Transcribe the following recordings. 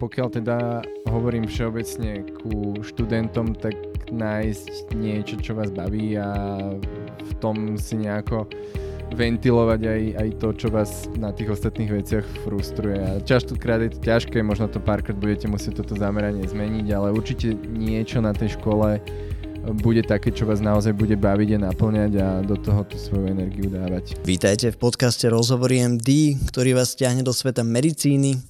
pokiaľ teda hovorím všeobecne ku študentom, tak nájsť niečo, čo vás baví a v tom si nejako ventilovať aj, aj to, čo vás na tých ostatných veciach frustruje. A častokrát je to ťažké, možno to párkrát budete musieť toto zameranie zmeniť, ale určite niečo na tej škole bude také, čo vás naozaj bude baviť a naplňať a do toho tú svoju energiu dávať. Vítajte v podcaste Rozhovory MD, ktorý vás stiahne do sveta medicíny.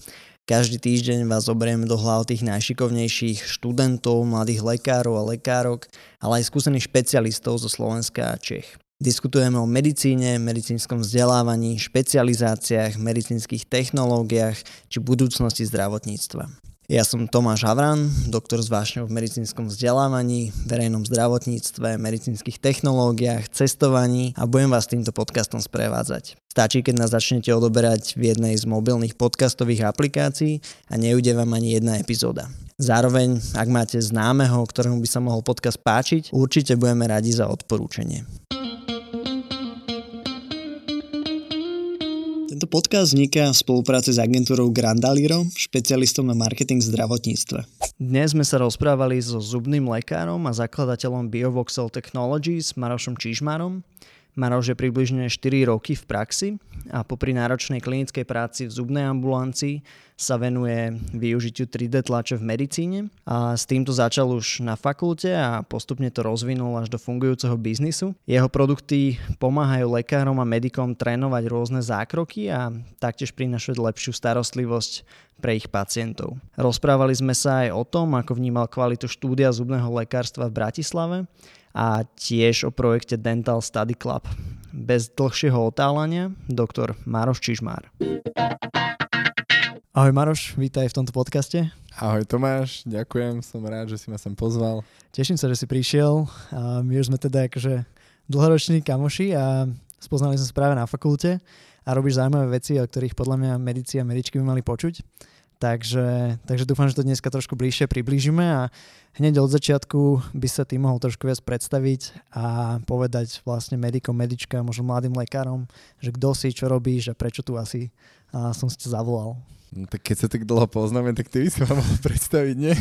Každý týždeň vás zoberieme do hlav tých najšikovnejších študentov, mladých lekárov a lekárok, ale aj skúsených špecialistov zo Slovenska a Čech. Diskutujeme o medicíne, medicínskom vzdelávaní, špecializáciách, medicínskych technológiách či budúcnosti zdravotníctva. Ja som Tomáš Havran, doktor s vášňou v medicínskom vzdelávaní, verejnom zdravotníctve, medicínskych technológiách, cestovaní a budem vás týmto podcastom sprevádzať. Stačí, keď nás začnete odoberať v jednej z mobilných podcastových aplikácií a neujde vám ani jedna epizóda. Zároveň, ak máte známeho, ktorému by sa mohol podcast páčiť, určite budeme radi za odporúčanie. Tento podcast vzniká v spolupráci s agentúrou Grandaliro, špecialistom na marketing v zdravotníctve. Dnes sme sa rozprávali so zubným lekárom a zakladateľom BioVoxel Technologies Marošom Čižmarom. Maroš je približne 4 roky v praxi a popri náročnej klinickej práci v zubnej ambulancii sa venuje využitiu 3D tlače v medicíne a s týmto začal už na fakulte a postupne to rozvinul až do fungujúceho biznisu. Jeho produkty pomáhajú lekárom a medikom trénovať rôzne zákroky a taktiež prinašať lepšiu starostlivosť pre ich pacientov. Rozprávali sme sa aj o tom, ako vnímal kvalitu štúdia zubného lekárstva v Bratislave a tiež o projekte Dental Study Club. Bez dlhšieho otálania, doktor Maroš Čižmár. Ahoj Maroš, vítaj v tomto podcaste. Ahoj Tomáš, ďakujem, som rád, že si ma sem pozval. Teším sa, že si prišiel. My už sme teda akože dlhoroční kamoši a spoznali sme sa práve na fakulte a robíš zaujímavé veci, o ktorých podľa mňa medici a medičky by mali počuť. Takže, takže dúfam, že to dneska trošku bližšie priblížime a hneď od začiatku by sa ty mohol trošku viac predstaviť a povedať vlastne medikom, medička, možno mladým lekárom, že kto si, čo robíš a prečo tu asi a som si ťa zavolal. No, tak keď sa tak dlho poznáme, tak ty by si ma mohol predstaviť, nie?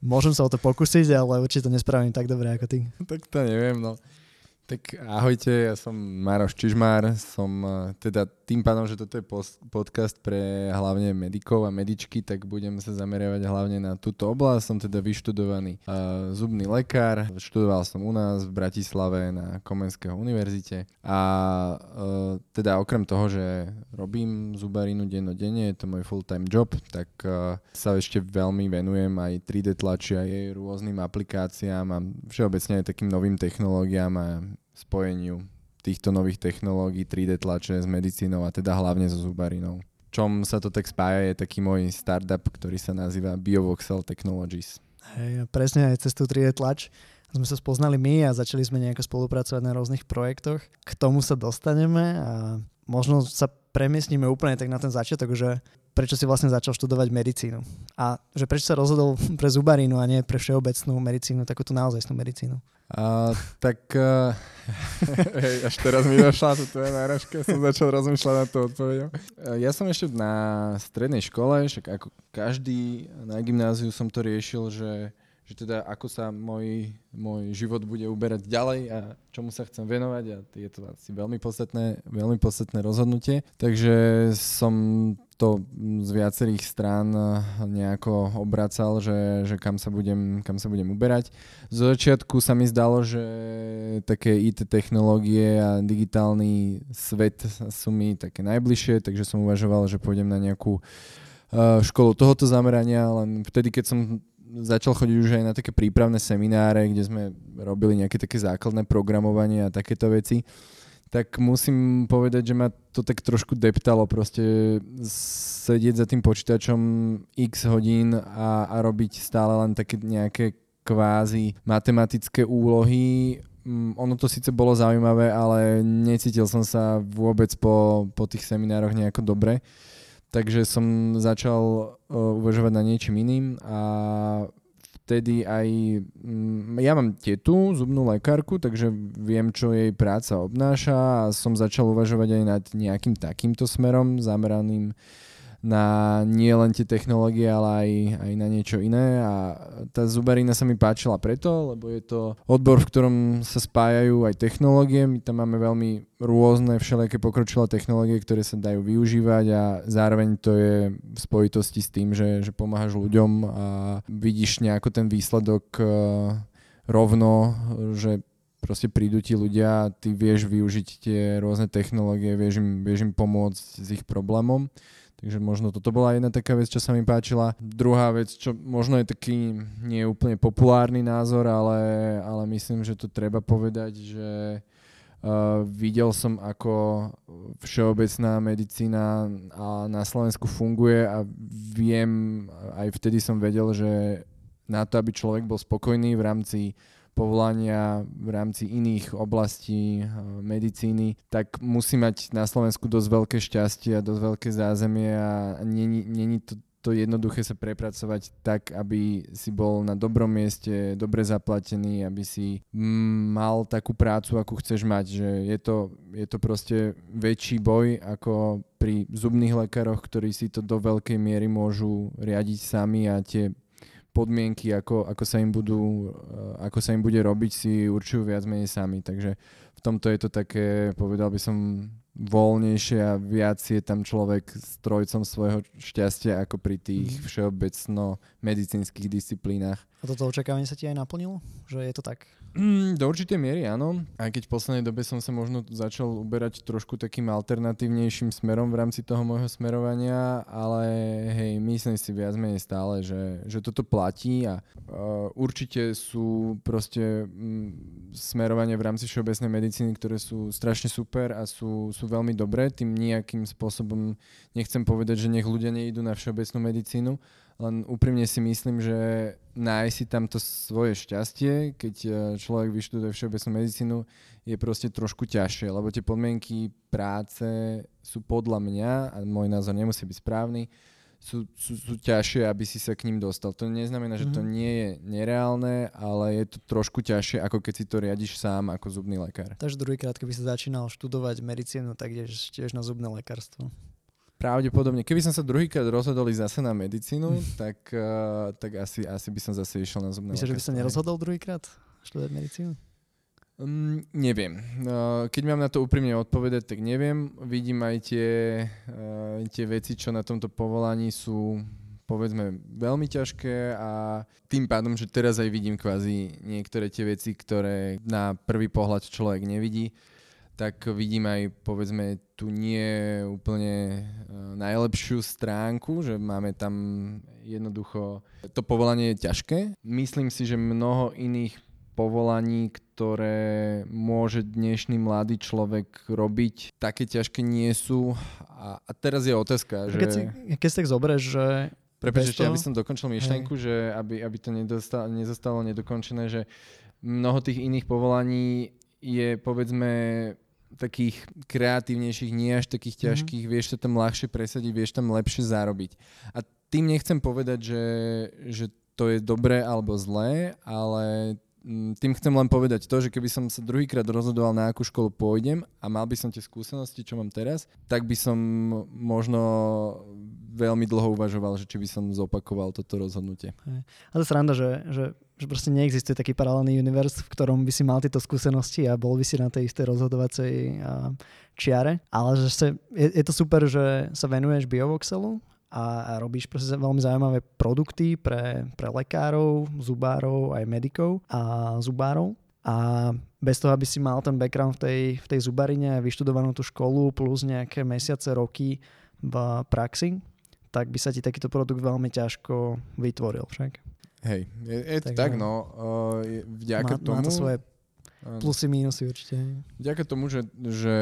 Môžem sa o to pokúsiť, ale určite to nespravím tak dobre ako ty. Tak to neviem, no. Tak ahojte, ja som Maroš Čižmár, som eh, teda tým pádom, že toto je podcast pre hlavne medikov a medičky, tak budem sa zameriavať hlavne na túto oblasť. Som teda vyštudovaný uh, zubný lekár, študoval som u nás v Bratislave na Komenského univerzite a uh, teda okrem toho, že robím zubarinu dennodenne, je to môj full-time job, tak uh, sa ešte veľmi venujem aj 3D tlači a jej rôznym aplikáciám a všeobecne aj takým novým technológiám a spojeniu týchto nových technológií 3D tlače s medicínou a teda hlavne so zubarinou. Čom sa to tak spája je taký môj startup, ktorý sa nazýva BioVoxel Technologies. Hej, presne aj cez tú 3D tlač sme sa spoznali my a začali sme nejako spolupracovať na rôznych projektoch. K tomu sa dostaneme a možno sa premiestnime úplne tak na ten začiatok, že prečo si vlastne začal študovať medicínu a že prečo sa rozhodol pre zubarinu a nie pre všeobecnú medicínu, takúto naozajstnú medicínu. A, tak uh, hej, až teraz mi došla to tvoja náražka, som začal rozmýšľať na to odpovedou. Ja som ešte na strednej škole, však ako každý na gymnáziu som to riešil, že že teda ako sa môj, môj život bude uberať ďalej a čomu sa chcem venovať a je to asi veľmi podstatné, veľmi podstatné rozhodnutie. Takže som to z viacerých strán nejako obracal, že, že kam, sa budem, kam sa budem uberať. Z začiatku sa mi zdalo, že také IT technológie a digitálny svet sú mi také najbližšie, takže som uvažoval, že pôjdem na nejakú uh, školu tohoto zamerania, len vtedy, keď som začal chodiť už aj na také prípravné semináre, kde sme robili nejaké také základné programovanie a takéto veci, tak musím povedať, že ma to tak trošku deptalo proste sedieť za tým počítačom x hodín a, a robiť stále len také nejaké kvázi matematické úlohy. Mm, ono to síce bolo zaujímavé, ale necítil som sa vôbec po, po tých seminároch nejako dobre. Takže som začal uh, uvažovať na niečím iným a vtedy aj... Um, ja mám tetu, zubnú lekárku, takže viem, čo jej práca obnáša a som začal uvažovať aj nad nejakým takýmto smerom zameraným na nie len tie technológie, ale aj, aj na niečo iné a tá zubarina sa mi páčila preto, lebo je to odbor, v ktorom sa spájajú aj technológie, my tam máme veľmi rôzne všelijaké pokročilé technológie, ktoré sa dajú využívať a zároveň to je v spojitosti s tým, že, že pomáhaš ľuďom a vidíš nejako ten výsledok uh, rovno, že proste prídu ti ľudia a ty vieš využiť tie rôzne technológie, vieš im, vieš im pomôcť s ich problémom. Takže možno toto bola jedna taká vec, čo sa mi páčila. Druhá vec, čo možno je taký nie úplne populárny názor, ale, ale myslím, že to treba povedať, že uh, videl som, ako všeobecná medicína a na Slovensku funguje a viem, aj vtedy som vedel, že na to, aby človek bol spokojný v rámci povolania v rámci iných oblastí eh, medicíny, tak musí mať na Slovensku dosť veľké šťastie a dosť veľké zázemie a není to to jednoduché sa prepracovať tak, aby si bol na dobrom mieste, dobre zaplatený, aby si mal takú prácu, akú chceš mať. Že je, to, je to proste väčší boj ako pri zubných lekároch, ktorí si to do veľkej miery môžu riadiť sami a tie podmienky, ako, ako, sa im budú, eh, ako sa im bude robiť, si určujú viac menej sami. Takže v tomto je to také, povedal by som, voľnejšie a viac je tam človek s trojcom svojho šťastia ako pri tých mm. všeobecno medicínskych disciplínach. A toto očakávanie sa ti aj naplnilo? Že je to tak? Mm, do určitej miery áno. Aj keď v poslednej dobe som sa možno začal uberať trošku takým alternatívnejším smerom v rámci toho môjho smerovania, ale hej, myslím si viac menej stále, že, že toto platí a uh, určite sú proste mm, smerovania v rámci všeobecnej medicíny, ktoré sú strašne super a sú, sú veľmi dobré. Tým nejakým spôsobom nechcem povedať, že nech ľudia nejdú na všeobecnú medicínu, len úprimne si myslím, že nájsť si tam to svoje šťastie, keď e, človek vyštuduje všeobecnú medicínu, je proste trošku ťažšie, lebo tie podmienky práce sú podľa mňa, a môj názor nemusí byť správny, sú, sú, sú ťažšie, aby si sa k ním dostal. To neznamená, že to mhm. nie je nereálne, ale je to trošku ťažšie, ako keď si to riadiš sám ako zubný lekár. Takže druhýkrát, keby si začínal študovať medicínu, tak ideš tiež na zubné lekárstvo. Pravdepodobne. Keby som sa druhýkrát rozhodol ísť zase na medicínu, tak, uh, tak asi, asi by som zase išiel na zubné Myslíš, že by som nerozhodol druhýkrát študovať medicínu? Um, neviem. Uh, keď mám na to úprimne odpovedať, tak neviem. Vidím aj tie, uh, tie veci, čo na tomto povolaní sú povedzme veľmi ťažké a tým pádom, že teraz aj vidím kvázi niektoré tie veci, ktoré na prvý pohľad človek nevidí, tak vidím aj povedzme tu nie úplne e, najlepšiu stránku, že máme tam jednoducho, to povolanie je ťažké. Myslím si, že mnoho iných povolaní, ktoré môže dnešný mladý človek robiť, také ťažké nie sú. A, a teraz je otázka, že... Keď si, keď si tak zoberieš, že Prepač, ešte, aby som dokončil myšlenku, že aby, aby to nedostalo, nezostalo nedokončené, že mnoho tých iných povolaní je povedzme takých kreatívnejších, nie až takých mhm. ťažkých, mm-hmm. vieš sa tam ľahšie presadiť, vieš tam lepšie zarobiť. A tým nechcem povedať, že, že to je dobré alebo zlé, ale mm, tým chcem len povedať to, že keby som sa druhýkrát rozhodoval, na akú školu pôjdem a mal by som tie skúsenosti, čo mám teraz, tak by som možno veľmi dlho uvažoval, že či by som zopakoval toto rozhodnutie. Ale sranda, že, že že proste neexistuje taký paralelný univerz, v ktorom by si mal tieto skúsenosti a bol by si na tej istej rozhodovacej čiare. Ale že sa, je, je to super, že sa venuješ biovoxelu a, a robíš proste veľmi zaujímavé produkty pre, pre lekárov, zubárov, aj medikov a zubárov. A bez toho, aby si mal ten background v tej, v tej zubarine, vyštudovanú tú školu plus nejaké mesiace, roky v praxi, tak by sa ti takýto produkt veľmi ťažko vytvoril však. Hej, je, je to tak, no. Uh, vďaka má, tomu... Má to svoje plusy, mínusy určite. Vďaka tomu, že, že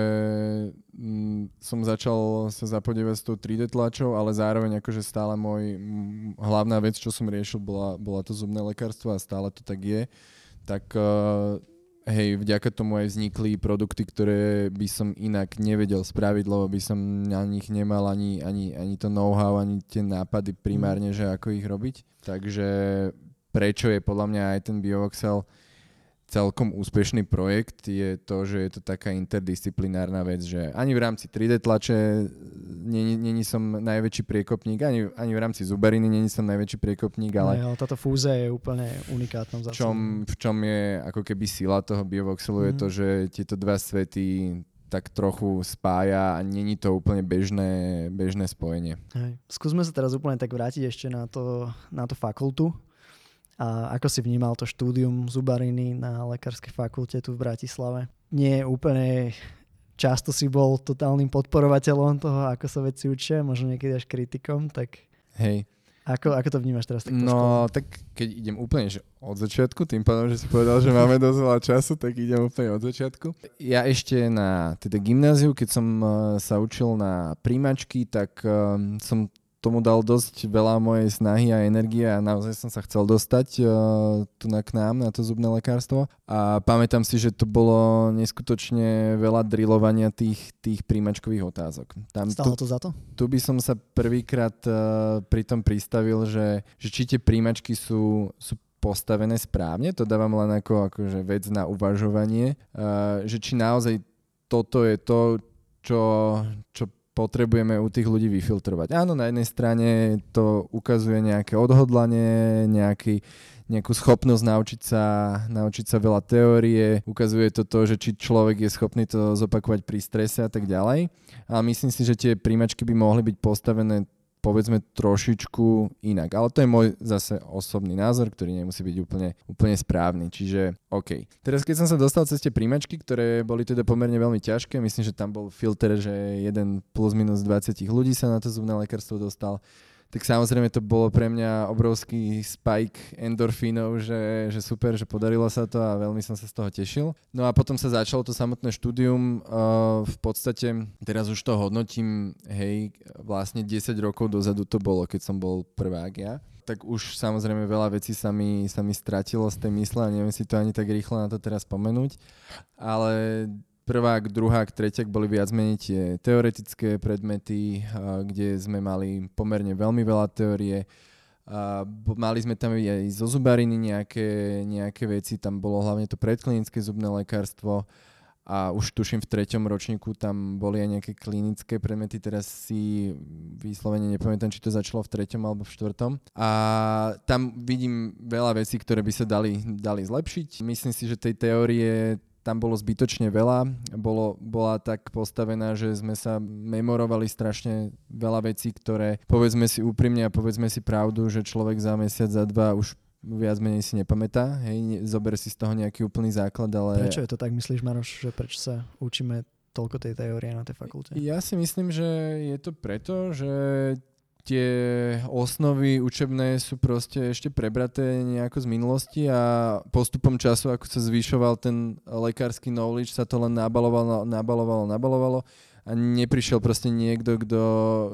m, mm, som začal sa zapodievať s tou 3D tlačou, ale zároveň akože stále môj m, hlavná vec, čo som riešil, bola, bola to zubné lekárstvo a stále to tak je, tak uh, hej, vďaka tomu aj vznikli produkty, ktoré by som inak nevedel spraviť, lebo by som na nich nemal ani, ani, ani to know-how, ani tie nápady primárne, že ako ich robiť. Takže prečo je podľa mňa aj ten BioVoxel celkom úspešný projekt je to, že je to taká interdisciplinárna vec, že ani v rámci 3D tlače není som najväčší priekopník, ani, ani v rámci zubariny není som najväčší priekopník, ale... No, táto fúzia je úplne unikátna. V čom, v čom je ako keby sila toho biovoxelu mm. je to, mhm. že tieto dva svety tak trochu spája a není to úplne bežné, bežné spojenie. Hej. Skúsme sa teraz úplne tak vrátiť ešte na, to, na tú fakultu. A ako si vnímal to štúdium zubariny na lekárskej fakulte tu v Bratislave? Nie úplne často si bol totálnym podporovateľom toho, ako sa veci učia, možno niekedy až kritikom, tak Hej. Ako, ako to vnímaš teraz? No, tak keď idem úplne že od začiatku, tým pádom, že si povedal, že máme dosť veľa času, tak idem úplne od začiatku. Ja ešte na teda gymnáziu, keď som uh, sa učil na príjmačky, tak uh, som tomu dal dosť veľa mojej snahy a energie a naozaj som sa chcel dostať uh, tu na k nám, na to zubné lekárstvo. A pamätám si, že to bolo neskutočne veľa drillovania tých, tých príjmačkových otázok. Tam, Stalo tu, to za to? Tu by som sa prvýkrát uh, pri tom pristavil, že, že či tie príjmačky sú, sú postavené správne, to dávam len ako akože vec na uvažovanie, uh, že či naozaj toto je to, čo, čo potrebujeme u tých ľudí vyfiltrovať. Áno, na jednej strane to ukazuje nejaké odhodlanie, nejaký, nejakú schopnosť naučiť sa, naučiť sa veľa teórie, ukazuje to to, že či človek je schopný to zopakovať pri strese a tak ďalej. Ale myslím si, že tie príjmačky by mohli byť postavené povedzme trošičku inak. Ale to je môj zase osobný názor, ktorý nemusí byť úplne, úplne správny. Čiže OK. Teraz keď som sa dostal cez tie príjmačky, ktoré boli teda pomerne veľmi ťažké, myslím, že tam bol filter, že jeden plus minus 20 ľudí sa na to zubné lekárstvo dostal tak samozrejme to bolo pre mňa obrovský spike endorfínov, že, že super, že podarilo sa to a veľmi som sa z toho tešil. No a potom sa začalo to samotné štúdium. Uh, v podstate, teraz už to hodnotím, hej, vlastne 10 rokov dozadu to bolo, keď som bol prvák ja tak už samozrejme veľa vecí sa mi, sa mi stratilo z tej mysle a neviem si to ani tak rýchlo na to teraz spomenúť. Ale prvák, druhák, treťak boli viac menej tie teoretické predmety, kde sme mali pomerne veľmi veľa teórie. Mali sme tam aj zo zubariny nejaké, nejaké veci, tam bolo hlavne to predklinické zubné lekárstvo a už tuším v treťom ročníku tam boli aj nejaké klinické predmety, teraz si vyslovene nepamätám, či to začalo v treťom alebo v štvrtom. A tam vidím veľa vecí, ktoré by sa dali, dali zlepšiť. Myslím si, že tej teórie tam bolo zbytočne veľa. Bolo, bola tak postavená, že sme sa memorovali strašne veľa vecí, ktoré povedzme si úprimne a povedzme si pravdu, že človek za mesiac, za dva už viac menej si nepamätá, hej, zober si z toho nejaký úplný základ, ale... Prečo je to tak, myslíš Maroš, že prečo sa učíme toľko tej teórie na tej fakulte? Ja si myslím, že je to preto, že tie osnovy učebné sú proste ešte prebraté nejako z minulosti a postupom času, ako sa zvyšoval ten lekársky knowledge, sa to len nabalovalo, nabalovalo, nabalovalo a neprišiel proste niekto, kto,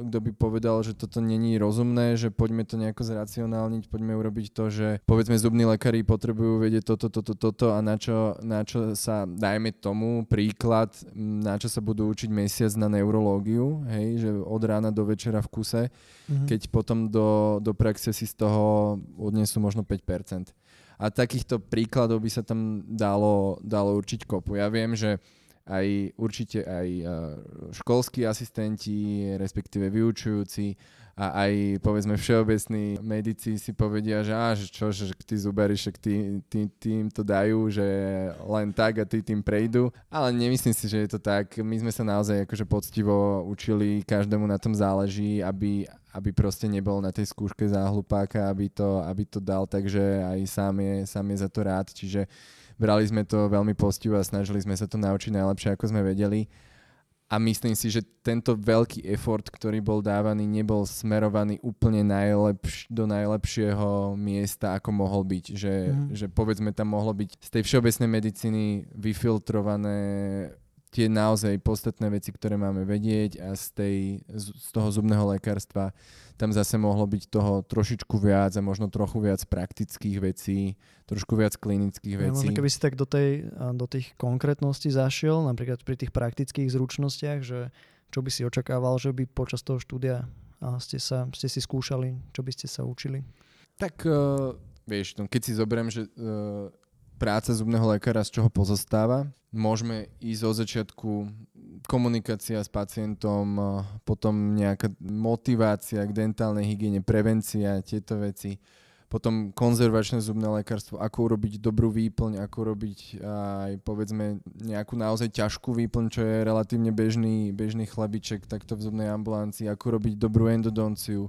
kto by povedal, že toto není rozumné, že poďme to nejako zracionálniť, poďme urobiť to, že povedzme zubní lekári potrebujú vedieť toto, toto, toto a na čo, na čo sa, dajme tomu príklad, na čo sa budú učiť mesiac na neurológiu, hej, že od rána do večera v kuse, mm-hmm. keď potom do, do praxe si z toho odnesú možno 5%. A takýchto príkladov by sa tam dalo, dalo určiť kopu. Ja viem, že aj určite aj eh, školskí asistenti, respektíve vyučujúci a aj povedzme všeobecní medici si povedia, že, že čo, že tí zubari, však tí, tí, tým to dajú, že len tak a tí tým prejdú. Ale nemyslím si, že je to tak. My sme sa naozaj akože poctivo učili, každému na tom záleží, aby, aby proste nebol na tej skúške za hlupáka, aby to, aby to dal, takže aj sám je, sám je za to rád. Čiže brali sme to veľmi postivo a snažili sme sa to naučiť najlepšie, ako sme vedeli. A myslím si, že tento veľký effort, ktorý bol dávaný, nebol smerovaný úplne najlepš- do najlepšieho miesta, ako mohol byť. Že, mm. že povedzme tam mohlo byť z tej všeobecnej medicíny vyfiltrované tie naozaj podstatné veci, ktoré máme vedieť a z, tej, z toho zubného lekárstva tam zase mohlo byť toho trošičku viac a možno trochu viac praktických vecí, trošku viac klinických vecí. Ja, možno keby si tak do, tej, do tých konkrétností zašiel, napríklad pri tých praktických zručnostiach, že čo by si očakával, že by počas toho štúdia ste, sa, ste si skúšali, čo by ste sa učili? Tak uh, vieš, no, keď si zoberiem, že uh, práca zubného lekára z čoho pozostáva. Môžeme ísť zo začiatku. Komunikácia s pacientom, potom nejaká motivácia k dentálnej hygiene, prevencia, tieto veci. Potom konzervačné zubné lekárstvo, ako urobiť dobrú výplň, ako urobiť aj povedzme nejakú naozaj ťažkú výplň, čo je relatívne bežný, bežný chlebiček takto v zubnej ambulancii, ako urobiť dobrú endodonciu,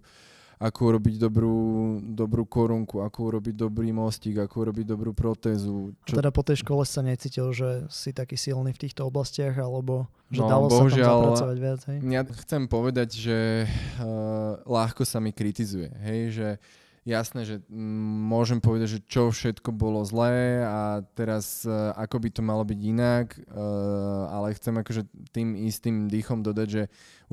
ako urobiť dobrú, dobrú korunku, ako urobiť dobrý mostík, ako urobiť dobrú protézu. Čo... A teda po tej škole sa necítil, že si taký silný v týchto oblastiach, alebo že no, dalo bohužiaľ, sa tam zapracovať viac? Hej? Ja chcem povedať, že uh, ľahko sa mi kritizuje, hej, že jasné, že môžem povedať, že čo všetko bolo zlé a teraz uh, ako by to malo byť inak, uh, ale chcem akože tým istým dýchom dodať, že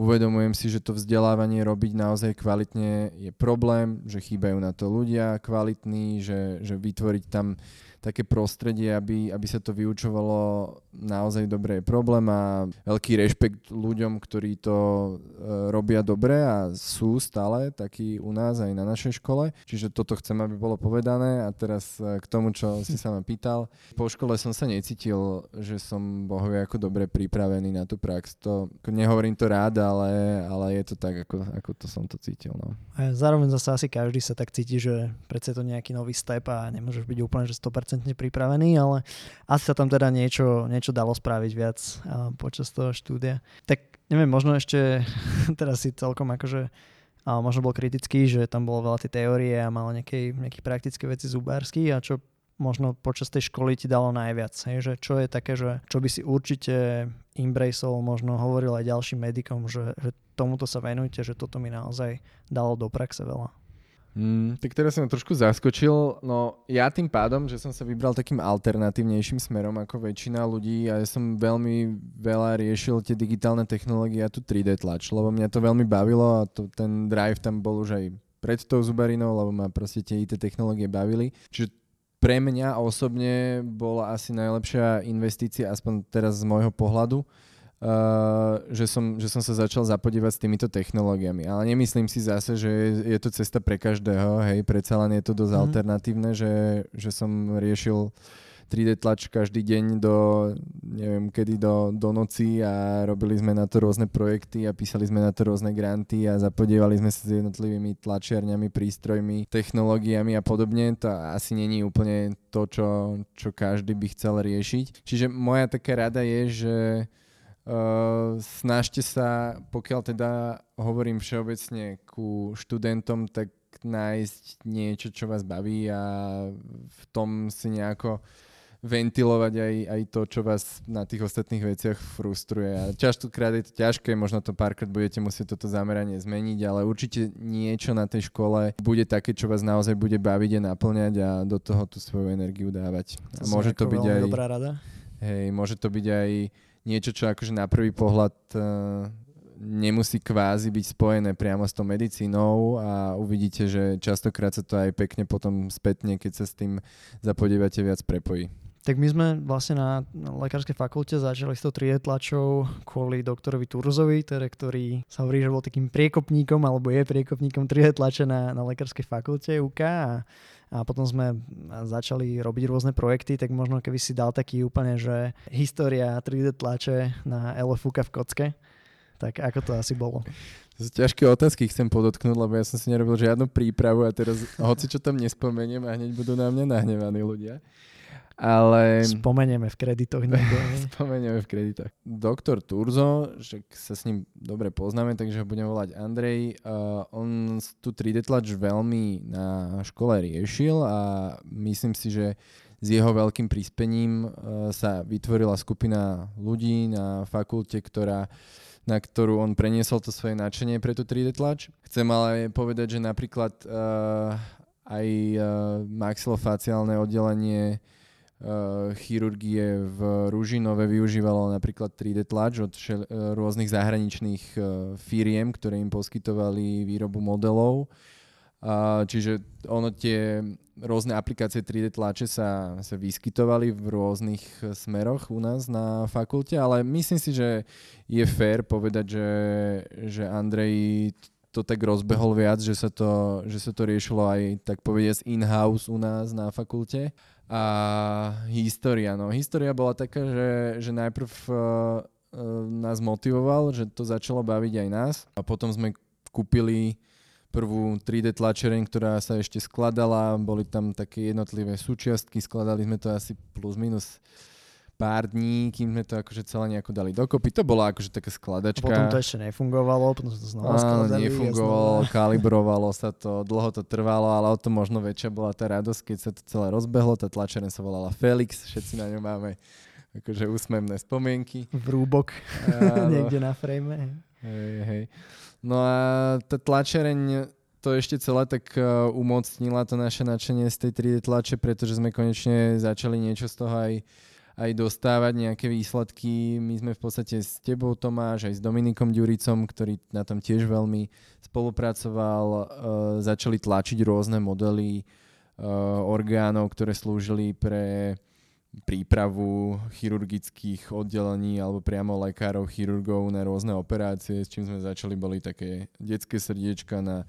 uvedomujem si, že to vzdelávanie robiť naozaj kvalitne je problém, že chýbajú na to ľudia kvalitní, že, že vytvoriť tam také prostredie, aby, aby sa to vyučovalo naozaj dobre je problém a veľký rešpekt ľuďom, ktorí to e, robia dobre a sú stále takí u nás aj na našej škole. Čiže toto chcem, aby bolo povedané a teraz e, k tomu, čo si sa ma pýtal. Po škole som sa necítil, že som bohovie ako dobre pripravený na tú prax. To, nehovorím to rád, ale, ale je to tak, ako, ako to som to cítil. No. A zároveň zase asi každý sa tak cíti, že predsa je to nejaký nový step a nemôžeš byť úplne že 100% pripravený, ale asi sa tam teda niečo, niečo dalo spraviť viac uh, počas toho štúdia. Tak neviem, možno ešte teraz si celkom akože a možno bol kritický, že tam bolo veľa tej teórie a malo nejaké, nejaké praktické veci zubársky a čo možno počas tej školy ti dalo najviac. Hej? Že čo je také, že čo by si určite embraceol, možno hovoril aj ďalším medikom, že, že tomuto sa venujte, že toto mi naozaj dalo do praxe veľa. Mm, tak teraz som trošku zaskočil. No ja tým pádom, že som sa vybral takým alternatívnejším smerom ako väčšina ľudí a ja som veľmi veľa riešil tie digitálne technológie a tu 3D tlač, lebo mňa to veľmi bavilo a to, ten drive tam bol už aj pred tou zubarinou, lebo ma proste tie IT technológie bavili. Čiže pre mňa osobne bola asi najlepšia investícia, aspoň teraz z môjho pohľadu, Uh, že, som, že som sa začal zapodívať s týmito technológiami. Ale nemyslím si zase, že je, je to cesta pre každého, hej, predsa len je to dosť mm. alternatívne, že, že som riešil 3D tlač každý deň do, neviem kedy, do, do noci a robili sme na to rôzne projekty a písali sme na to rôzne granty a zapodievali sme sa s jednotlivými tlačiarňami, prístrojmi, technológiami a podobne. To asi není úplne to, čo, čo každý by chcel riešiť. Čiže moja taká rada je, že Uh, snažte sa, pokiaľ teda hovorím všeobecne ku študentom, tak nájsť niečo, čo vás baví a v tom si nejako ventilovať aj, aj to, čo vás na tých ostatných veciach frustruje. A častokrát je to ťažké, možno to párkrát budete musieť toto zameranie zmeniť, ale určite niečo na tej škole bude také, čo vás naozaj bude baviť a naplňať a do toho tú svoju energiu dávať. To a môže to byť aj... Dobrá rada. Hej, môže to byť aj niečo, čo akože na prvý pohľad uh, nemusí kvázi byť spojené priamo s tou medicínou a uvidíte, že častokrát sa to aj pekne potom spätne, keď sa s tým zapodievate viac prepojí. Tak my sme vlastne na lekárskej fakulte začali s tou trietlačou kvôli doktorovi Turzovi, teda, ktorý sa hovorí, že bol takým priekopníkom alebo je priekopníkom trietlače na, na lekárskej fakulte UK a a potom sme začali robiť rôzne projekty, tak možno keby si dal taký úplne, že história 3D tlače na LFUK v kocke, tak ako to asi bolo? To sú ťažké otázky, chcem podotknúť, lebo ja som si nerobil žiadnu prípravu a teraz hoci čo tam nespomeniem a hneď budú na mňa nahnevaní ľudia ale... Spomenieme v kreditoch. Spomenieme v kreditoch. Doktor Turzo, že sa s ním dobre poznáme, takže ho budem volať Andrej. Uh, on tu 3D tlač veľmi na škole riešil a myslím si, že s jeho veľkým príspením uh, sa vytvorila skupina ľudí na fakulte, ktorá na ktorú on preniesol to svoje nadšenie pre tú 3D tlač. Chcem ale povedať, že napríklad uh, aj uh, maxilofaciálne oddelenie chirurgie v Ružinove využívalo napríklad 3D tlač od šel- uh, rôznych zahraničných uh, firiem, ktoré im poskytovali výrobu modelov. Čiže ono tie rôzne aplikácie 3D tlače sa, sa vyskytovali v rôznych smeroch u nás na fakulte, ale myslím si, že je fér povedať, že, že Andrej to tak rozbehol viac, že sa to, že sa to riešilo aj tak povediať in-house u nás na fakulte. A história, no. História bola taká, že, že najprv uh, uh, nás motivoval, že to začalo baviť aj nás. A potom sme kúpili prvú 3D tlačereň, ktorá sa ešte skladala, boli tam také jednotlivé súčiastky, skladali sme to asi plus minus pár dní, kým sme to akože celé nejako dali dokopy. To bola akože taká skladačka. Potom to ešte nefungovalo, potom to znova skladali. nefungovalo, znova. kalibrovalo sa to, dlho to trvalo, ale o to možno väčšia bola tá radosť, keď sa to celé rozbehlo. Tá tlačereň sa volala Felix, všetci na ňu máme akože úsmevné spomienky. Vrúbok niekde na frame. Hej, hej. No a tá tlačereň to ešte celé tak uh, umocnila to naše nadšenie z tej 3D tlače, pretože sme konečne začali niečo z toho aj aj dostávať nejaké výsledky. My sme v podstate s tebou, Tomáš, aj s Dominikom Ďuricom, ktorý na tom tiež veľmi spolupracoval, uh, začali tlačiť rôzne modely uh, orgánov, ktoré slúžili pre prípravu chirurgických oddelení alebo priamo lekárov, chirurgov na rôzne operácie, s čím sme začali, boli také detské srdiečka na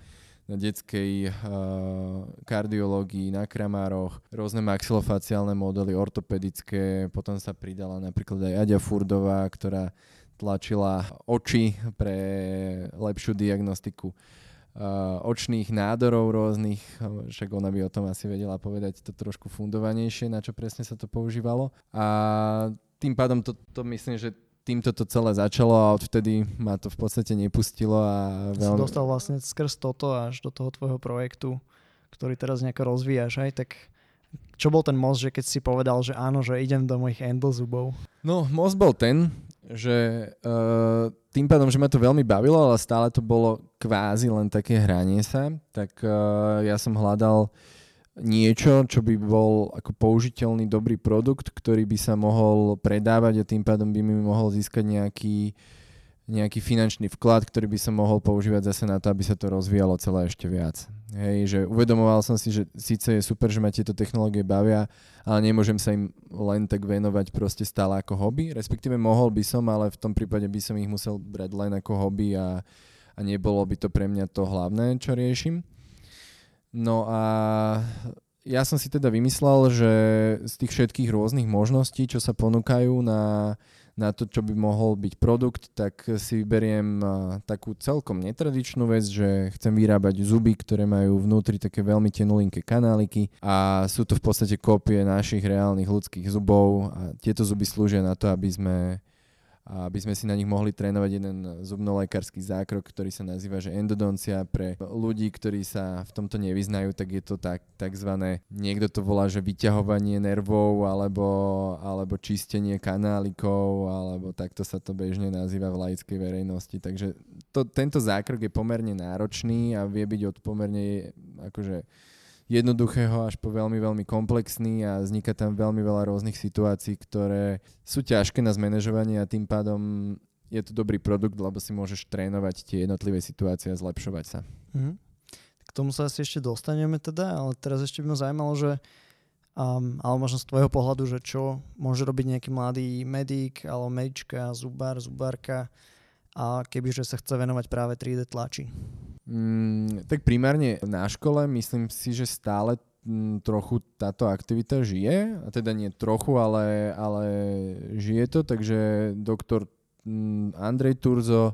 na detskej uh, kardiológii, na kramároch, rôzne maxilofaciálne modely, ortopedické, potom sa pridala napríklad aj Aďa Furdová, ktorá tlačila oči pre lepšiu diagnostiku uh, očných nádorov rôznych, však ona by o tom asi vedela povedať to trošku fundovanejšie, na čo presne sa to používalo. A tým pádom to, to myslím, že týmto to celé začalo a odvtedy ma to v podstate nepustilo. A veľmi... Si dostal vlastne skrz toto až do toho tvojho projektu, ktorý teraz nejako rozvíjaš, aj tak čo bol ten most, že keď si povedal, že áno, že idem do mojich zubov? No, most bol ten, že uh, tým pádom, že ma to veľmi bavilo, ale stále to bolo kvázi len také hranie sa, tak uh, ja som hľadal uh, niečo, čo by bol ako použiteľný dobrý produkt, ktorý by sa mohol predávať a tým pádom by mi mohol získať nejaký, nejaký finančný vklad, ktorý by som mohol používať zase na to, aby sa to rozvíjalo celé ešte viac. Hej, že uvedomoval som si, že síce je super, že ma tieto technológie bavia, ale nemôžem sa im len tak venovať proste stále ako hobby, respektíve mohol by som, ale v tom prípade by som ich musel brať len ako hobby a, a nebolo by to pre mňa to hlavné, čo riešim. No a ja som si teda vymyslel, že z tých všetkých rôznych možností, čo sa ponúkajú na, na to, čo by mohol byť produkt, tak si vyberiem takú celkom netradičnú vec, že chcem vyrábať zuby, ktoré majú vnútri také veľmi tenulinké kanáliky a sú to v podstate kópie našich reálnych ľudských zubov a tieto zuby slúžia na to, aby sme aby sme si na nich mohli trénovať jeden zubnolekársky zákrok, ktorý sa nazýva že endodoncia pre ľudí, ktorí sa v tomto nevyznajú, tak je to tak, takzvané, niekto to volá, že vyťahovanie nervov alebo, alebo čistenie kanálikov, alebo takto sa to bežne nazýva v laickej verejnosti. Takže to, tento zákrok je pomerne náročný a vie byť od pomerne akože jednoduchého až po veľmi, veľmi komplexný a vzniká tam veľmi veľa rôznych situácií, ktoré sú ťažké na zmanéžovanie a tým pádom je to dobrý produkt, lebo si môžeš trénovať tie jednotlivé situácie a zlepšovať sa. Mm. K tomu sa asi ešte dostaneme teda, ale teraz ešte by ma zaujímalo, že um, ale možno z tvojho pohľadu, že čo môže robiť nejaký mladý medic, alebo medička, zubár, zubárka a kebyže sa chce venovať práve 3D tlači. Mm, tak primárne na škole myslím si, že stále mm, trochu táto aktivita žije, a teda nie trochu, ale, ale žije to, takže doktor mm, Andrej Turzo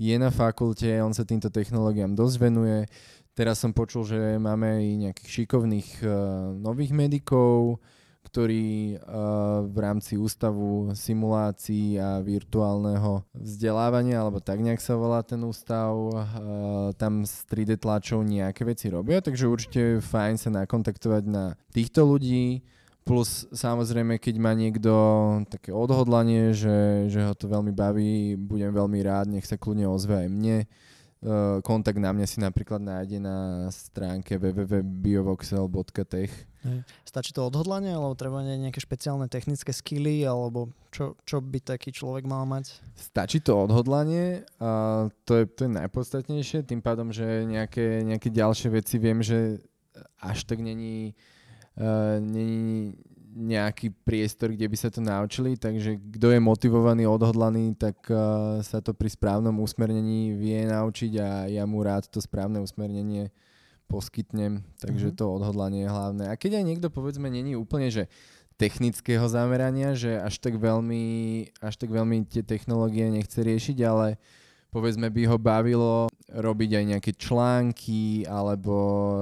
je na fakulte, on sa týmto technológiám dosť venuje. Teraz som počul, že máme aj nejakých šikovných uh, nových medikov, ktorý uh, v rámci ústavu simulácií a virtuálneho vzdelávania, alebo tak nejak sa volá ten ústav, uh, tam s 3D tlačou nejaké veci robia, takže určite je fajn sa nakontaktovať na týchto ľudí, plus samozrejme, keď má niekto také odhodlanie, že, že ho to veľmi baví, budem veľmi rád, nech sa kľudne ozve aj mne. Uh, kontakt na mňa si napríklad nájde na stránke www.biovoxel.tech Stačí to odhodlanie, alebo treba nejaké špeciálne technické skily, alebo čo, čo by taký človek mal mať? Stačí to odhodlanie, a to, je, to je najpodstatnejšie, tým pádom, že nejaké, nejaké ďalšie veci viem, že až tak není, uh, není nejaký priestor, kde by sa to naučili, takže kto je motivovaný, odhodlaný, tak uh, sa to pri správnom usmernení vie naučiť a ja mu rád to správne usmernenie poskytnem, takže mm-hmm. to odhodlanie je hlavné. A keď aj niekto povedzme není úplne, že technického zamerania, že až tak veľmi, až tak veľmi tie technológie nechce riešiť, ale povedzme by ho bavilo robiť aj nejaké články alebo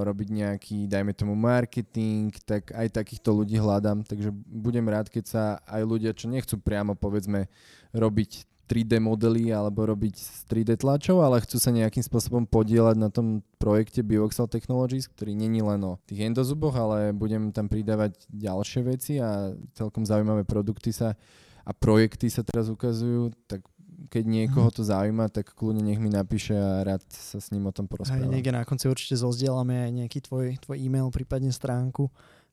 robiť nejaký, dajme tomu marketing, tak aj takýchto ľudí hľadám, takže budem rád, keď sa aj ľudia, čo nechcú priamo povedzme robiť 3D modely alebo robiť s 3D tlačov, ale chcú sa nejakým spôsobom podielať na tom projekte Bioxel Technologies, ktorý není len o tých endozuboch, ale budem tam pridávať ďalšie veci a celkom zaujímavé produkty sa a projekty sa teraz ukazujú, tak keď niekoho mhm. to zaujíma, tak kľudne nech mi napíše a rád sa s ním o tom porozprávam. Aj niekde na konci určite zozdielame aj nejaký tvoj, tvoj e-mail, prípadne stránku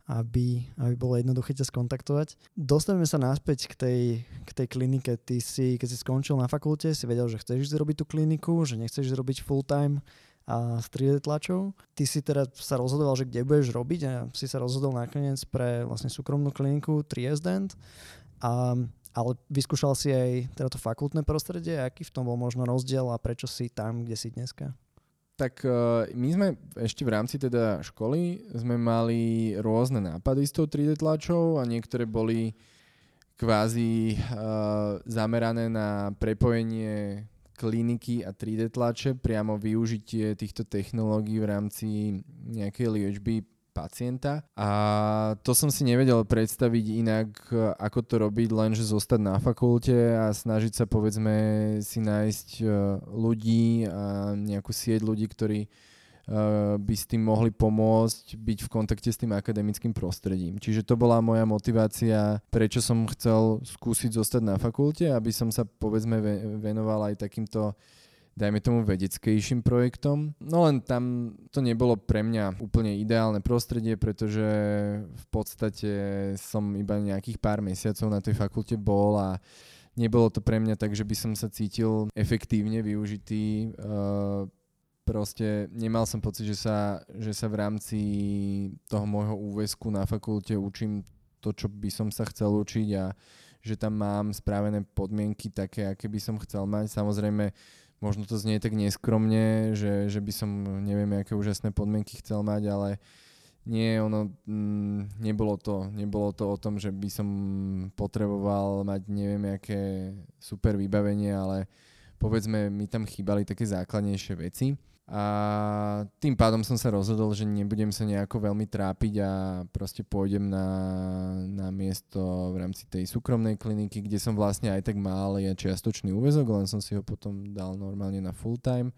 aby, aby bolo jednoduché ťa skontaktovať. Dostaneme sa naspäť k tej, k tej klinike. Ty si, keď si skončil na fakulte, si vedel, že chceš zrobiť tú kliniku, že nechceš robiť full time a s 3D tlačou. Ty si teda sa rozhodoval, že kde budeš robiť a si sa rozhodol nakoniec pre vlastne súkromnú kliniku Triesdent. A, ale vyskúšal si aj teda to fakultné prostredie, aký v tom bol možno rozdiel a prečo si tam, kde si dneska? Tak uh, my sme ešte v rámci teda školy sme mali rôzne nápady s tou 3D tlačou a niektoré boli kvázi uh, zamerané na prepojenie kliniky a 3D tlače, priamo využitie týchto technológií v rámci nejakej liečby pacienta a to som si nevedel predstaviť inak, ako to robiť, len že zostať na fakulte a snažiť sa povedzme si nájsť e, ľudí a nejakú sieť ľudí, ktorí e, by s tým mohli pomôcť byť v kontakte s tým akademickým prostredím. Čiže to bola moja motivácia, prečo som chcel skúsiť zostať na fakulte, aby som sa povedzme venoval aj takýmto dajme tomu vedeckejším projektom. No len tam to nebolo pre mňa úplne ideálne prostredie, pretože v podstate som iba nejakých pár mesiacov na tej fakulte bol a nebolo to pre mňa tak, že by som sa cítil efektívne využitý. Uh, proste nemal som pocit, že sa, že sa v rámci toho môjho úvesku na fakulte učím to, čo by som sa chcel učiť a že tam mám správené podmienky také, aké by som chcel mať. Samozrejme, možno to znie tak neskromne, že, že by som neviem, aké úžasné podmienky chcel mať, ale nie, ono mm, nebolo to. Nebolo to o tom, že by som potreboval mať neviem, aké super vybavenie, ale povedzme, mi tam chýbali také základnejšie veci. A tým pádom som sa rozhodol, že nebudem sa nejako veľmi trápiť a proste pôjdem na, na miesto v rámci tej súkromnej kliniky, kde som vlastne aj tak mal ja čiastočný úvezok, len som si ho potom dal normálne na full time.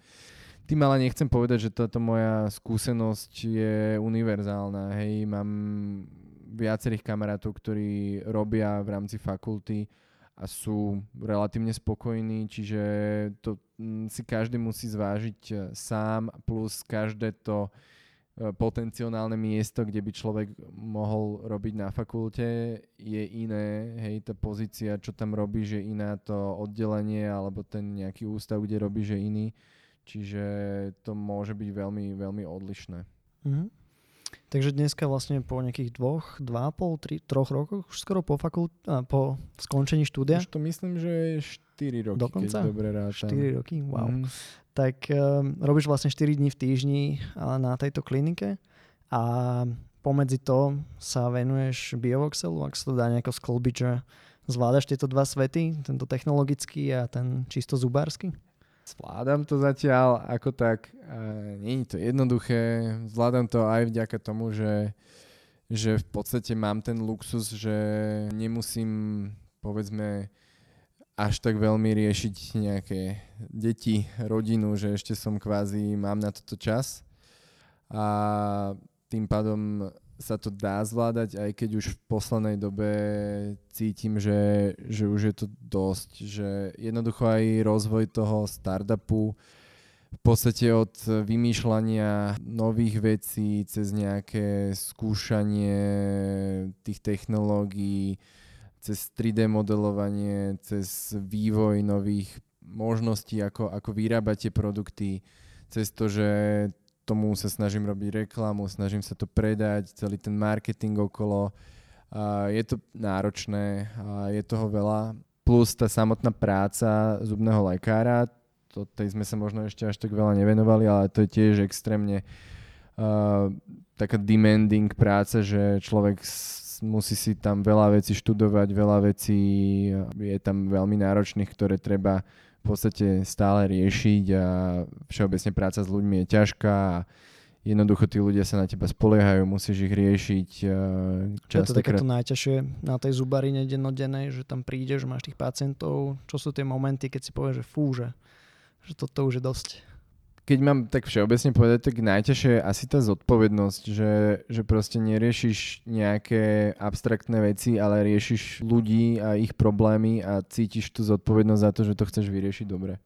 Tým ale nechcem povedať, že táto moja skúsenosť je univerzálna. Hej, mám viacerých kamarátov, ktorí robia v rámci fakulty a sú relatívne spokojní, čiže to mm, si každý musí zvážiť e, sám, plus každé to e, potenciálne miesto, kde by človek mohol robiť na fakulte, je iné, hej, tá pozícia, čo tam robí, že iná to oddelenie, alebo ten nejaký ústav, kde robí, že iný. Čiže to môže byť veľmi, veľmi odlišné. Mm-hmm. Takže dneska vlastne po nejakých dvoch, dva, pol, tri, troch rokoch, už skoro po fakult, a po skončení štúdia. Už to myslím, že je 4 roky, Dokonca? keď dobre rátam. 4 roky, wow. Mm. Tak um, robíš vlastne 4 dní v týždni na tejto klinike a pomedzi to sa venuješ biovoxelu, ak sa to dá nejako sklbiť, že zvládaš tieto dva svety, tento technologický a ten čisto zubársky? Zvládam to zatiaľ ako tak. Nie je to jednoduché. Zvládam to aj vďaka tomu, že, že v podstate mám ten luxus, že nemusím povedzme až tak veľmi riešiť nejaké deti, rodinu, že ešte som kvázi, mám na toto čas. A tým pádom sa to dá zvládať, aj keď už v poslednej dobe cítim, že, že už je to dosť, že jednoducho aj rozvoj toho startupu v podstate od vymýšľania nových vecí cez nejaké skúšanie tých technológií, cez 3D modelovanie, cez vývoj nových možností, ako, ako vyrábať tie produkty, cez to, že tomu sa snažím robiť reklamu, snažím sa to predať, celý ten marketing okolo je to náročné, je toho veľa. Plus tá samotná práca zubného lekára, to tej sme sa možno ešte až tak veľa nevenovali, ale to je tiež extrémne uh, taká demanding práca, že človek musí si tam veľa vecí študovať, veľa vecí je tam veľmi náročných, ktoré treba podstate stále riešiť a všeobecne práca s ľuďmi je ťažká a jednoducho tí ľudia sa na teba spoliehajú, musíš ich riešiť. Čo je to takéto najťažšie na tej zubarine dennodennej, že tam prídeš, máš tých pacientov, čo sú tie momenty, keď si povieš, že fú, že, že toto už je dosť keď mám tak všeobecne povedať, tak najťažšie je asi tá zodpovednosť, že, že proste neriešiš nejaké abstraktné veci, ale riešiš ľudí a ich problémy a cítiš tú zodpovednosť za to, že to chceš vyriešiť dobre.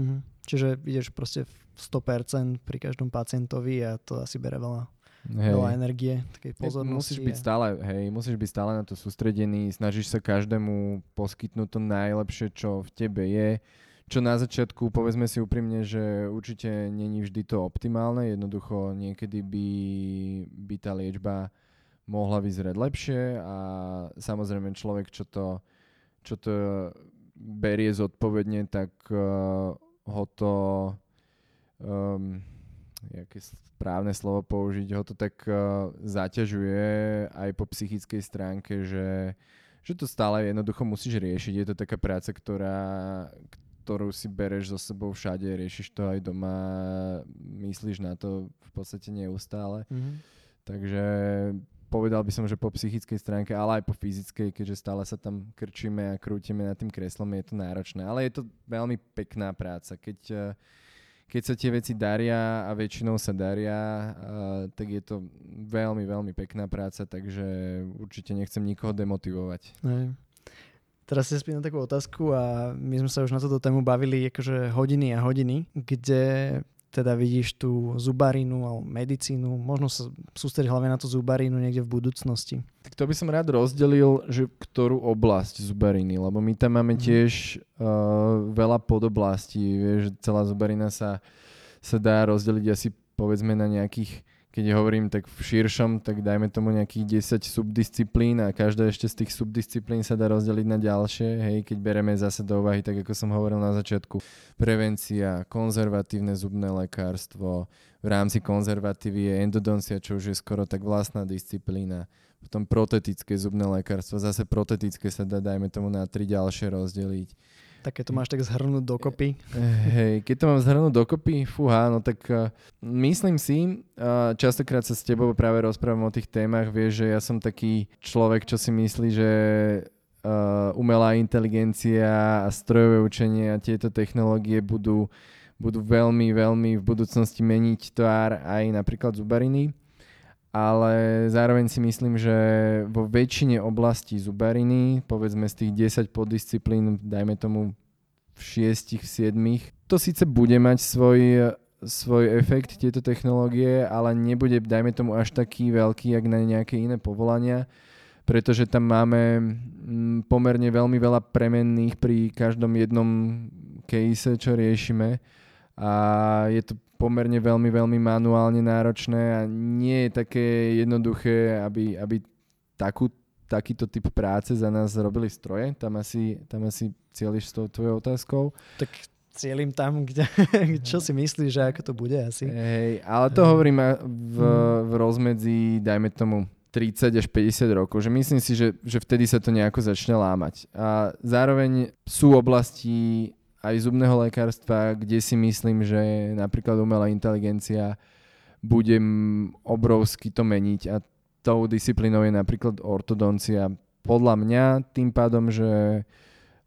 Mhm. Čiže ideš proste v 100% pri každom pacientovi a to asi bere veľa, hej. veľa energie, takej pozornosti. Musíš byť stále, hej, musíš byť stále na to sústredený, snažíš sa každému poskytnúť to najlepšie, čo v tebe je čo na začiatku, povedzme si úprimne, že určite není vždy to optimálne, jednoducho niekedy by, by tá liečba mohla vyzerať lepšie a samozrejme človek, čo to, čo to berie zodpovedne, tak uh, ho to um, jaké správne slovo použiť, ho to tak uh, zaťažuje aj po psychickej stránke, že, že to stále jednoducho musíš riešiť. Je to taká práca, ktorá, ktorú si bereš so sebou všade, riešiš to aj doma, myslíš na to v podstate neustále. Mm-hmm. Takže povedal by som, že po psychickej stránke, ale aj po fyzickej, keďže stále sa tam krčíme a krútime nad tým kreslom, je to náročné. Ale je to veľmi pekná práca. Keď, eh, keď sa tie veci daria a väčšinou sa daria, eh, tak je to veľmi, veľmi pekná práca, takže určite nechcem nikoho demotivovať. Hej. Teraz si spýtam takú otázku a my sme sa už na túto tému bavili akože hodiny a hodiny, kde teda vidíš tú zubarinu alebo medicínu, možno sa sústrediť hlavne na tú zubarinu niekde v budúcnosti. Tak to by som rád rozdelil, že ktorú oblasť zubariny, lebo my tam máme mhm. tiež uh, veľa podoblastí, vieš, celá zubarina sa, sa dá rozdeliť asi povedzme na nejakých keď hovorím tak v širšom, tak dajme tomu nejakých 10 subdisciplín a každá ešte z tých subdisciplín sa dá rozdeliť na ďalšie, hej, keď bereme zase do úvahy, tak ako som hovoril na začiatku, prevencia, konzervatívne zubné lekárstvo, v rámci konzervatívy je endodoncia, čo už je skoro tak vlastná disciplína, potom protetické zubné lekárstvo, zase protetické sa dá, dajme tomu, na tri ďalšie rozdeliť keď to máš tak zhrnúť dokopy. Hej, keď to mám zhrnúť dokopy, fúha, no tak uh, myslím si, uh, častokrát sa s tebou práve rozprávam o tých témach, vieš, že ja som taký človek, čo si myslí, že uh, umelá inteligencia a strojové učenie a tieto technológie budú, budú veľmi, veľmi v budúcnosti meniť tvár aj napríklad zubariny ale zároveň si myslím, že vo väčšine oblastí zubariny, povedzme z tých 10 poddisciplín, dajme tomu v 6, v 7, to síce bude mať svoj, svoj efekt tieto technológie, ale nebude, dajme tomu, až taký veľký, jak na nejaké iné povolania, pretože tam máme mm, pomerne veľmi veľa premenných pri každom jednom case, čo riešime. A je to pomerne veľmi, veľmi manuálne náročné a nie je také jednoduché, aby, aby takú, takýto typ práce za nás robili stroje. Tam asi, tam asi cieľiš s tou tvojou otázkou. Tak cieľim tam, kde, čo si myslíš, že ako to bude asi. Hej, ale to hovorím v, v rozmedzi, dajme tomu, 30 až 50 rokov, že myslím si, že, že vtedy sa to nejako začne lámať. A zároveň sú oblasti aj zubného lekárstva, kde si myslím, že napríklad umelá inteligencia bude obrovsky to meniť a tou disciplínou je napríklad ortodoncia. Podľa mňa tým pádom, že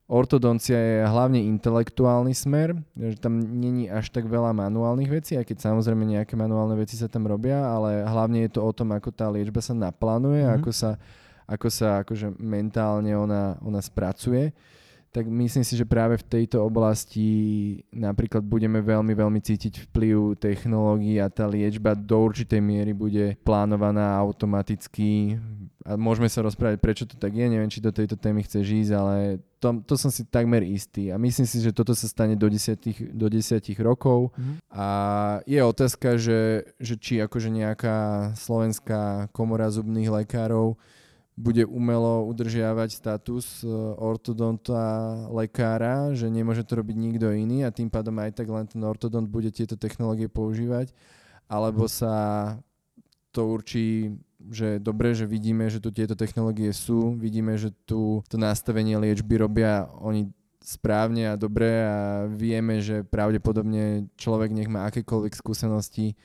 ortodoncia je hlavne intelektuálny smer, že tam není až tak veľa manuálnych vecí, aj keď samozrejme nejaké manuálne veci sa tam robia, ale hlavne je to o tom, ako tá liečba sa naplánuje, mm-hmm. ako sa, ako sa akože mentálne ona, ona spracuje tak myslím si, že práve v tejto oblasti napríklad budeme veľmi, veľmi cítiť vplyv technológií a tá liečba do určitej miery bude plánovaná automaticky. A môžeme sa rozprávať, prečo to tak je, neviem, či do tejto témy chceš ísť, ale to, to som si takmer istý. A myslím si, že toto sa stane do desiatich, do desiatich rokov. Mm-hmm. A je otázka, že, že či akože nejaká slovenská komora zubných lekárov bude umelo udržiavať status e, ortodonta lekára, že nemôže to robiť nikto iný a tým pádom aj tak len ten ortodont bude tieto technológie používať, alebo sa to určí, že dobre, že vidíme, že tu tieto technológie sú, vidíme, že tu to nastavenie liečby robia oni správne a dobre a vieme, že pravdepodobne človek nech má akékoľvek skúsenosti,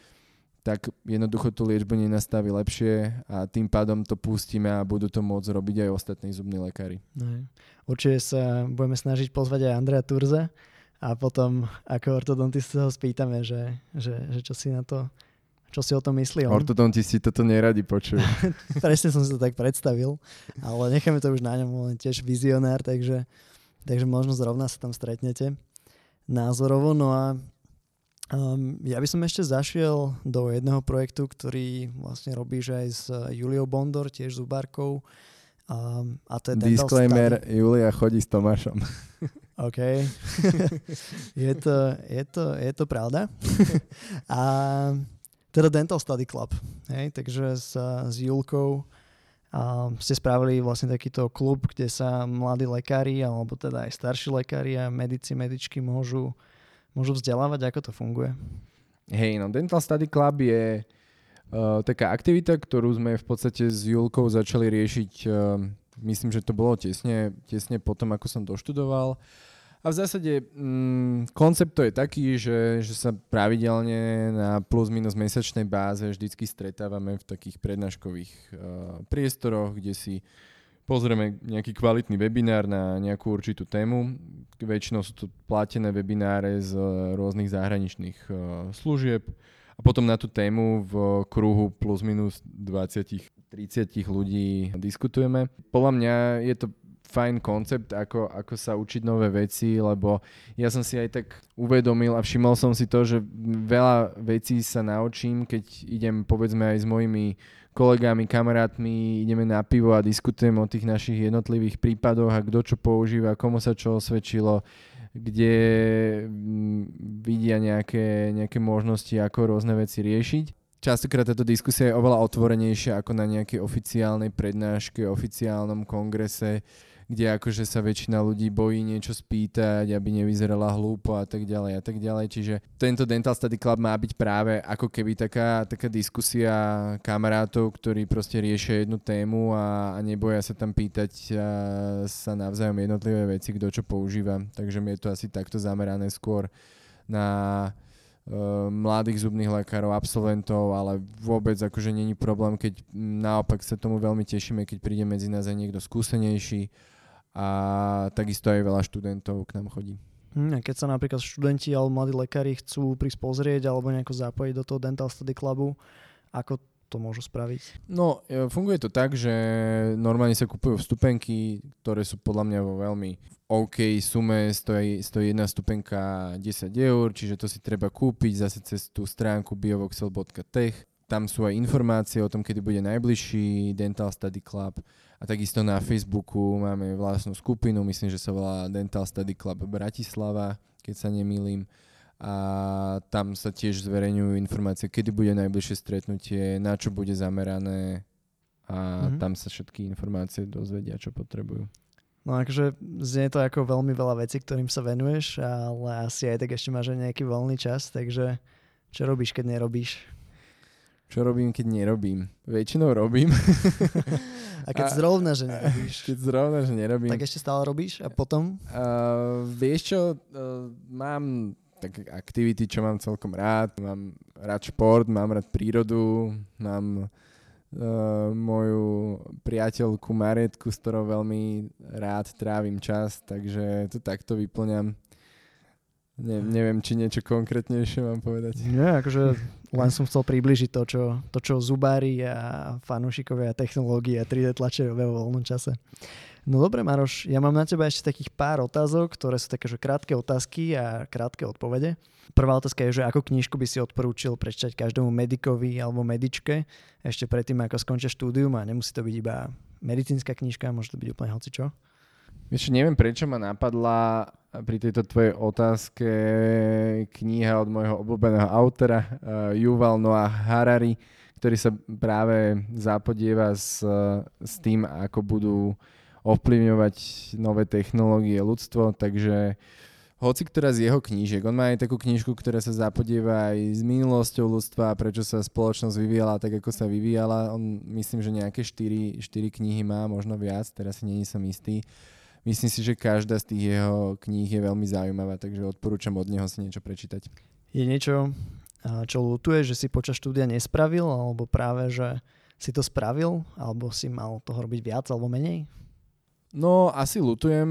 tak jednoducho tú liečbu nenastaví lepšie a tým pádom to pustíme a budú to môcť robiť aj ostatní zubní lekári. No, určite sa budeme snažiť pozvať aj Andrea Turza a potom ako ortodontista ho spýtame, že, že, že čo si na to čo si o tom myslí on. Ortodontisti toto neradi počujú. Presne som si to tak predstavil, ale necháme to už na ňom, on tiež vizionár, takže, takže možno zrovna sa tam stretnete názorovo. No a Um, ja by som ešte zašiel do jedného projektu, ktorý vlastne robíš aj s Juliou Bondor, tiež zubárkou. Um, a to je Disclaimer, study. Julia chodí s Tomášom. OK. je, to, je, to, je to pravda. a teda Dental Study Club. Hej? Takže sa s Julkou a ste spravili vlastne takýto klub, kde sa mladí lekári, alebo teda aj starší lekári a medici, medičky môžu môžu vzdelávať, ako to funguje? Hej, no Dental Study Club je uh, taká aktivita, ktorú sme v podstate s Julkou začali riešiť, uh, myslím, že to bolo tesne, tesne potom, ako som doštudoval. A v zásade mm, koncept to je taký, že, že sa pravidelne na plus minus mesačnej báze vždycky stretávame v takých prednáškových uh, priestoroch, kde si pozrieme nejaký kvalitný webinár na nejakú určitú tému. Väčšinou sú to platené webináre z eh, rôznych zahraničných eh, služieb a potom na tú tému v kruhu plus minus 20-30 ľudí diskutujeme. Podľa mňa je to fajn koncept, ako, ako sa učiť nové veci, lebo ja som si aj tak uvedomil a všimol som si to, že veľa vecí sa naučím, keď idem povedzme aj s mojimi kolegami, kamarátmi ideme na pivo a diskutujeme o tých našich jednotlivých prípadoch a kto čo používa, komu sa čo osvedčilo, kde mm, vidia nejaké, nejaké možnosti, ako rôzne veci riešiť. Častokrát táto diskusia je oveľa otvorenejšia ako na nejakej oficiálnej prednáške, oficiálnom kongrese, kde akože sa väčšina ľudí bojí niečo spýtať, aby nevyzerala hlúpo a tak ďalej a tak ďalej. Čiže tento Dental Study Club má byť práve ako keby taká, taká diskusia kamarátov, ktorí proste riešia jednu tému a, a neboja sa tam pýtať sa navzájom jednotlivé veci, kto čo používa. Takže mi je to asi takto zamerané skôr na uh, mladých zubných lekárov, absolventov, ale vôbec akože není problém, keď naopak sa tomu veľmi tešíme, keď príde medzi nás aj niekto skúsenejší, a takisto aj veľa študentov k nám chodí. Hm, a keď sa napríklad študenti alebo mladí lekári chcú prísť pozrieť alebo nejako zapojiť do toho Dental Study Clubu, ako to môžu spraviť? No, e, funguje to tak, že normálne sa kupujú vstupenky, ktoré sú podľa mňa vo veľmi OK sume, stojí, stojí jedna stupenka 10 eur, čiže to si treba kúpiť zase cez tú stránku biovoxel.tech. Tam sú aj informácie o tom, kedy bude najbližší Dental Study Club a takisto na Facebooku máme vlastnú skupinu, myslím, že sa volá Dental Study Club Bratislava, keď sa nemýlim. A tam sa tiež zverejňujú informácie, kedy bude najbližšie stretnutie, na čo bude zamerané a mm-hmm. tam sa všetky informácie dozvedia, čo potrebujú. No akože znie to ako veľmi veľa vecí, ktorým sa venuješ, ale asi aj tak ešte máš aj nejaký voľný čas, takže čo robíš, keď nerobíš? Čo robím, keď nerobím? Väčšinou robím. A keď a, zrovna, že nerobíš? Keď zrovna, že nerobím. Tak ešte stále robíš a potom? Uh, vieš čo, uh, mám tak aktivity, čo mám celkom rád. Mám rád šport, mám rád prírodu, mám uh, moju priateľku Marietku, s ktorou veľmi rád trávim čas, takže to takto vyplňam. Ne, neviem, či niečo konkrétnejšie mám povedať. Nie, akože len som chcel približiť to, čo, to, čo zubári a fanúšikovia technológie a 3D tlače vo voľnom čase. No dobre, Maroš, ja mám na teba ešte takých pár otázok, ktoré sú také, že krátke otázky a krátke odpovede. Prvá otázka je, že ako knižku by si odporúčil prečítať každému medikovi alebo medičke ešte predtým, ako skončia štúdium a nemusí to byť iba medicínska knižka, môže to byť úplne hocičo. Vieš, neviem, prečo ma napadla pri tejto tvojej otázke kniha od môjho obľúbeného autora uh, Yuval Noah Harari, ktorý sa práve zapodieva s, s tým, ako budú ovplyvňovať nové technológie ľudstvo, takže hoci ktorá z jeho knížiek, on má aj takú knižku, ktorá sa zapodieva aj s minulosťou ľudstva, prečo sa spoločnosť vyvíjala tak, ako sa vyvíjala. On myslím, že nejaké 4, 4 knihy má, možno viac, teraz si není som istý. Myslím si, že každá z tých jeho kníh je veľmi zaujímavá, takže odporúčam od neho si niečo prečítať. Je niečo, čo lutuje, že si počas štúdia nespravil, alebo práve, že si to spravil, alebo si mal toho robiť viac alebo menej? No, asi lutujem,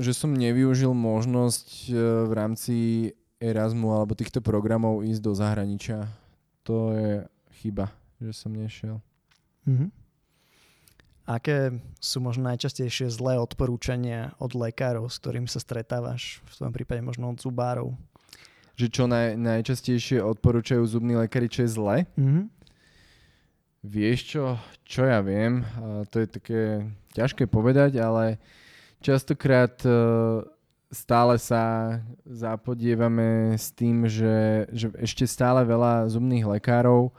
že som nevyužil možnosť e, v rámci Erasmu alebo týchto programov ísť do zahraničia. To je chyba, že som nešiel. Mm-hmm. Aké sú možno najčastejšie zlé odporúčania od lekárov, s ktorými sa stretávaš? V tvojom prípade možno od zubárov. Že čo naj, najčastejšie odporúčajú zubní lekári, čo je zlé? Mm-hmm. Vieš čo, čo ja viem, to je také ťažké povedať, ale častokrát e, stále sa zapodievame s tým, že, že ešte stále veľa zubných lekárov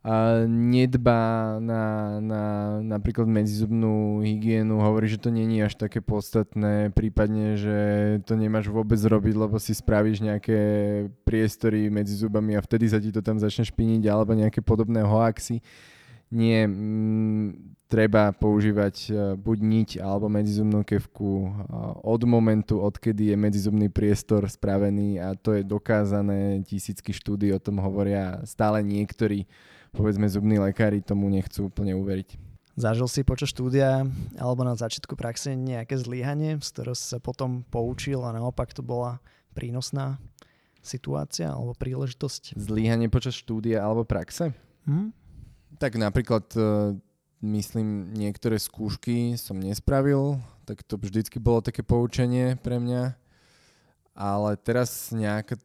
a nedbá na, na napríklad medzizubnú hygienu, hovorí, že to není až také podstatné, prípadne, že to nemáš vôbec robiť, lebo si spravíš nejaké priestory medzi zubami a vtedy sa ti to tam začne špiniť, alebo nejaké podobné hoaxy. Nie, m, treba používať e, buď niť alebo medzizubnú kevku e, od momentu, odkedy je medzizubný priestor spravený a to je dokázané, tisícky štúdí o tom hovoria, stále niektorí povedzme zubní lekári tomu nechcú úplne uveriť. Zažil si počas štúdia alebo na začiatku praxe nejaké zlyhanie, z ktorého sa potom poučil a naopak to bola prínosná situácia alebo príležitosť? Zlyhanie počas štúdia alebo praxe? Hm? Tak napríklad e, myslím niektoré skúšky som nespravil, tak to vždycky bolo také poučenie pre mňa. Ale teraz nejaká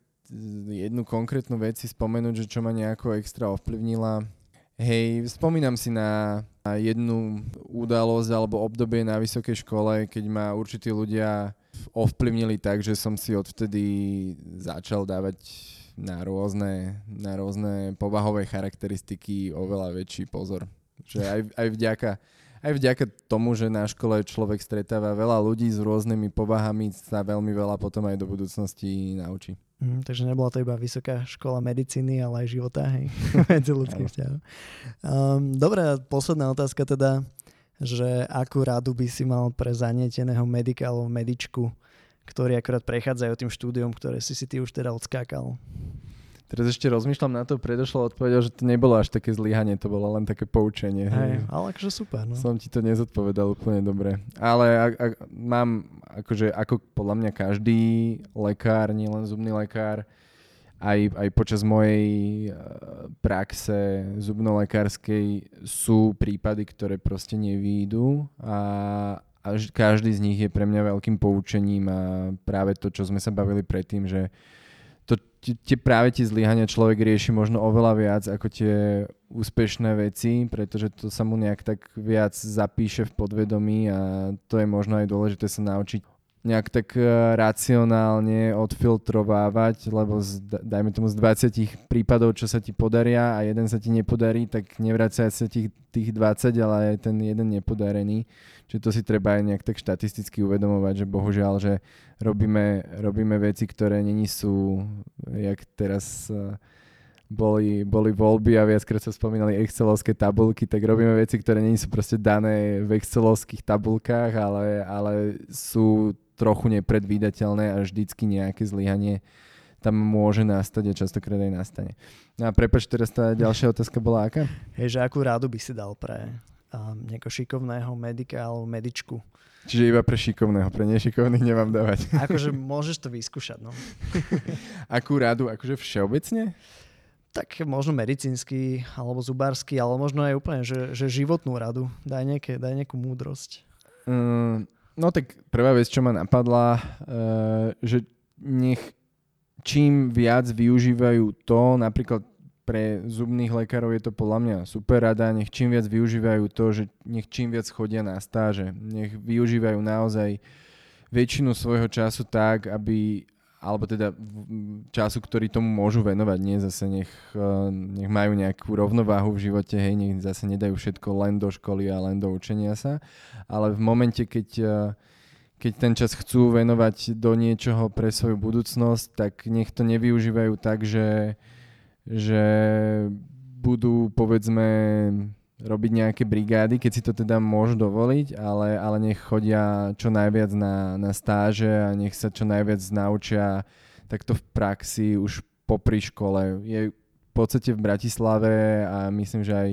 jednu konkrétnu vec si spomenúť, že čo ma nejako extra ovplyvnila. Hej, spomínam si na, jednu udalosť alebo obdobie na vysokej škole, keď ma určití ľudia ovplyvnili tak, že som si odvtedy začal dávať na rôzne, na rôzne povahové charakteristiky oveľa väčší pozor. Že aj, aj vďaka aj vďaka tomu, že na škole človek stretáva veľa ľudí s rôznymi povahami, sa veľmi veľa potom aj do budúcnosti naučí. Mm, takže nebola to iba vysoká škola medicíny, ale aj života, hej, medzi ľudských vzťahov. Um, Dobre, posledná otázka teda, že akú radu by si mal pre zanieteného medika alebo medičku, ktorí akorát prechádzajú tým štúdiom, ktoré si si ty už teda odskákal? Teraz ešte rozmýšľam na to, predošlo odpovedal, že to nebolo až také zlyhanie, to bolo len také poučenie. Hej, ale akože super. No. Som ti to nezodpovedal úplne dobre. Ale ak, ak, mám, akože ako podľa mňa každý lekár, nielen zubný lekár, aj, aj počas mojej eh, praxe zubnolekárskej sú prípady, ktoré proste nevýjdu a, a každý z nich je pre mňa veľkým poučením a práve to, čo sme sa bavili predtým, že tie práve tie zlyhania človek rieši možno oveľa viac ako tie úspešné veci, pretože to sa mu nejak tak viac zapíše v podvedomí a to je možno aj dôležité sa naučiť nejak tak e, racionálne odfiltrovávať, lebo z, dajme tomu z 20 prípadov, čo sa ti podaria a jeden sa ti nepodarí, tak nevracia sa tých, tých 20, ale aj ten jeden nepodarený. Čiže to si treba aj nejak tak štatisticky uvedomovať, že bohužiaľ, že robíme, robíme veci, ktoré není sú, jak teraz e, boli, boli voľby a viackrát sa spomínali excelovské tabulky, tak robíme veci, ktoré nie sú proste dané v excelovských tabulkách, ale, ale sú trochu nepredvídateľné a vždycky nejaké zlyhanie tam môže nastať a častokrát aj nastane. No a prepač, teraz tá ďalšia otázka bola aká? Hej, že akú rádu by si dal pre um, nejakého šikovného medika alebo medičku? Čiže iba pre šikovného, pre nešikovných nemám dávať. Akože môžeš to vyskúšať, no. Akú rádu, akože všeobecne? Tak možno medicínsky, alebo zubársky, ale možno aj úplne, že, že životnú radu. Daj, nejaké, daj nejakú múdrosť. Mm, No tak prvá vec, čo ma napadla, uh, že nech čím viac využívajú to, napríklad pre zubných lekárov je to podľa mňa super rada, nech čím viac využívajú to, že nech čím viac chodia na stáže, nech využívajú naozaj väčšinu svojho času tak, aby alebo teda času, ktorý tomu môžu venovať, nie zase nech, nech majú nejakú rovnováhu v živote, hej, nech zase nedajú všetko len do školy a len do učenia sa, ale v momente, keď keď ten čas chcú venovať do niečoho pre svoju budúcnosť, tak nech to nevyužívajú tak, že, že budú povedzme robiť nejaké brigády, keď si to teda môžu dovoliť, ale, ale nech chodia čo najviac na, na stáže a nech sa čo najviac naučia takto v praxi už popri škole. Je v podstate v Bratislave a myslím, že aj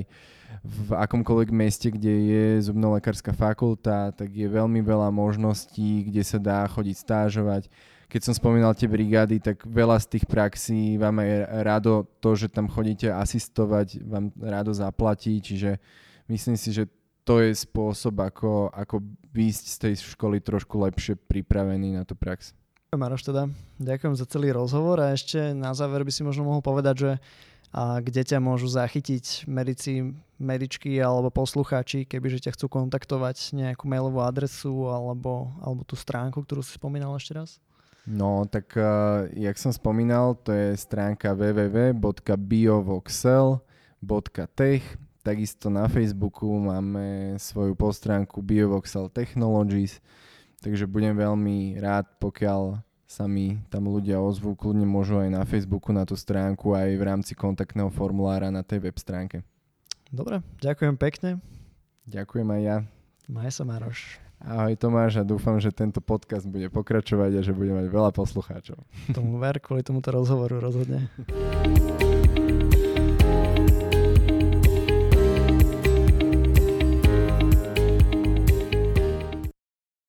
v akomkoľvek meste, kde je zubnolekárska fakulta, tak je veľmi veľa možností, kde sa dá chodiť stážovať. Keď som spomínal tie brigády, tak veľa z tých praxí vám aj rado to, že tam chodíte asistovať, vám rado zaplatí, čiže myslím si, že to je spôsob, ako, ako výjsť z tej školy trošku lepšie pripravený na tú prax. Maroš teda, ďakujem za celý rozhovor a ešte na záver by si možno mohol povedať, že a kde ťa môžu zachytiť medici, medičky alebo poslucháči, kebyže ťa chcú kontaktovať nejakú mailovú adresu alebo, alebo tú stránku, ktorú si spomínal ešte raz? No, tak uh, jak som spomínal, to je stránka www.biovoxel.tech Takisto na Facebooku máme svoju postránku Biovoxel Technologies, takže budem veľmi rád, pokiaľ sa mi tam ľudia ozvú, kľudne môžu aj na Facebooku, na tú stránku, aj v rámci kontaktného formulára na tej web stránke. Dobre, ďakujem pekne. Ďakujem aj ja. Maj sa, Maroš. Ahoj Tomáš a dúfam, že tento podcast bude pokračovať a že bude mať veľa poslucháčov. Tomu ver, kvôli tomuto rozhovoru rozhodne.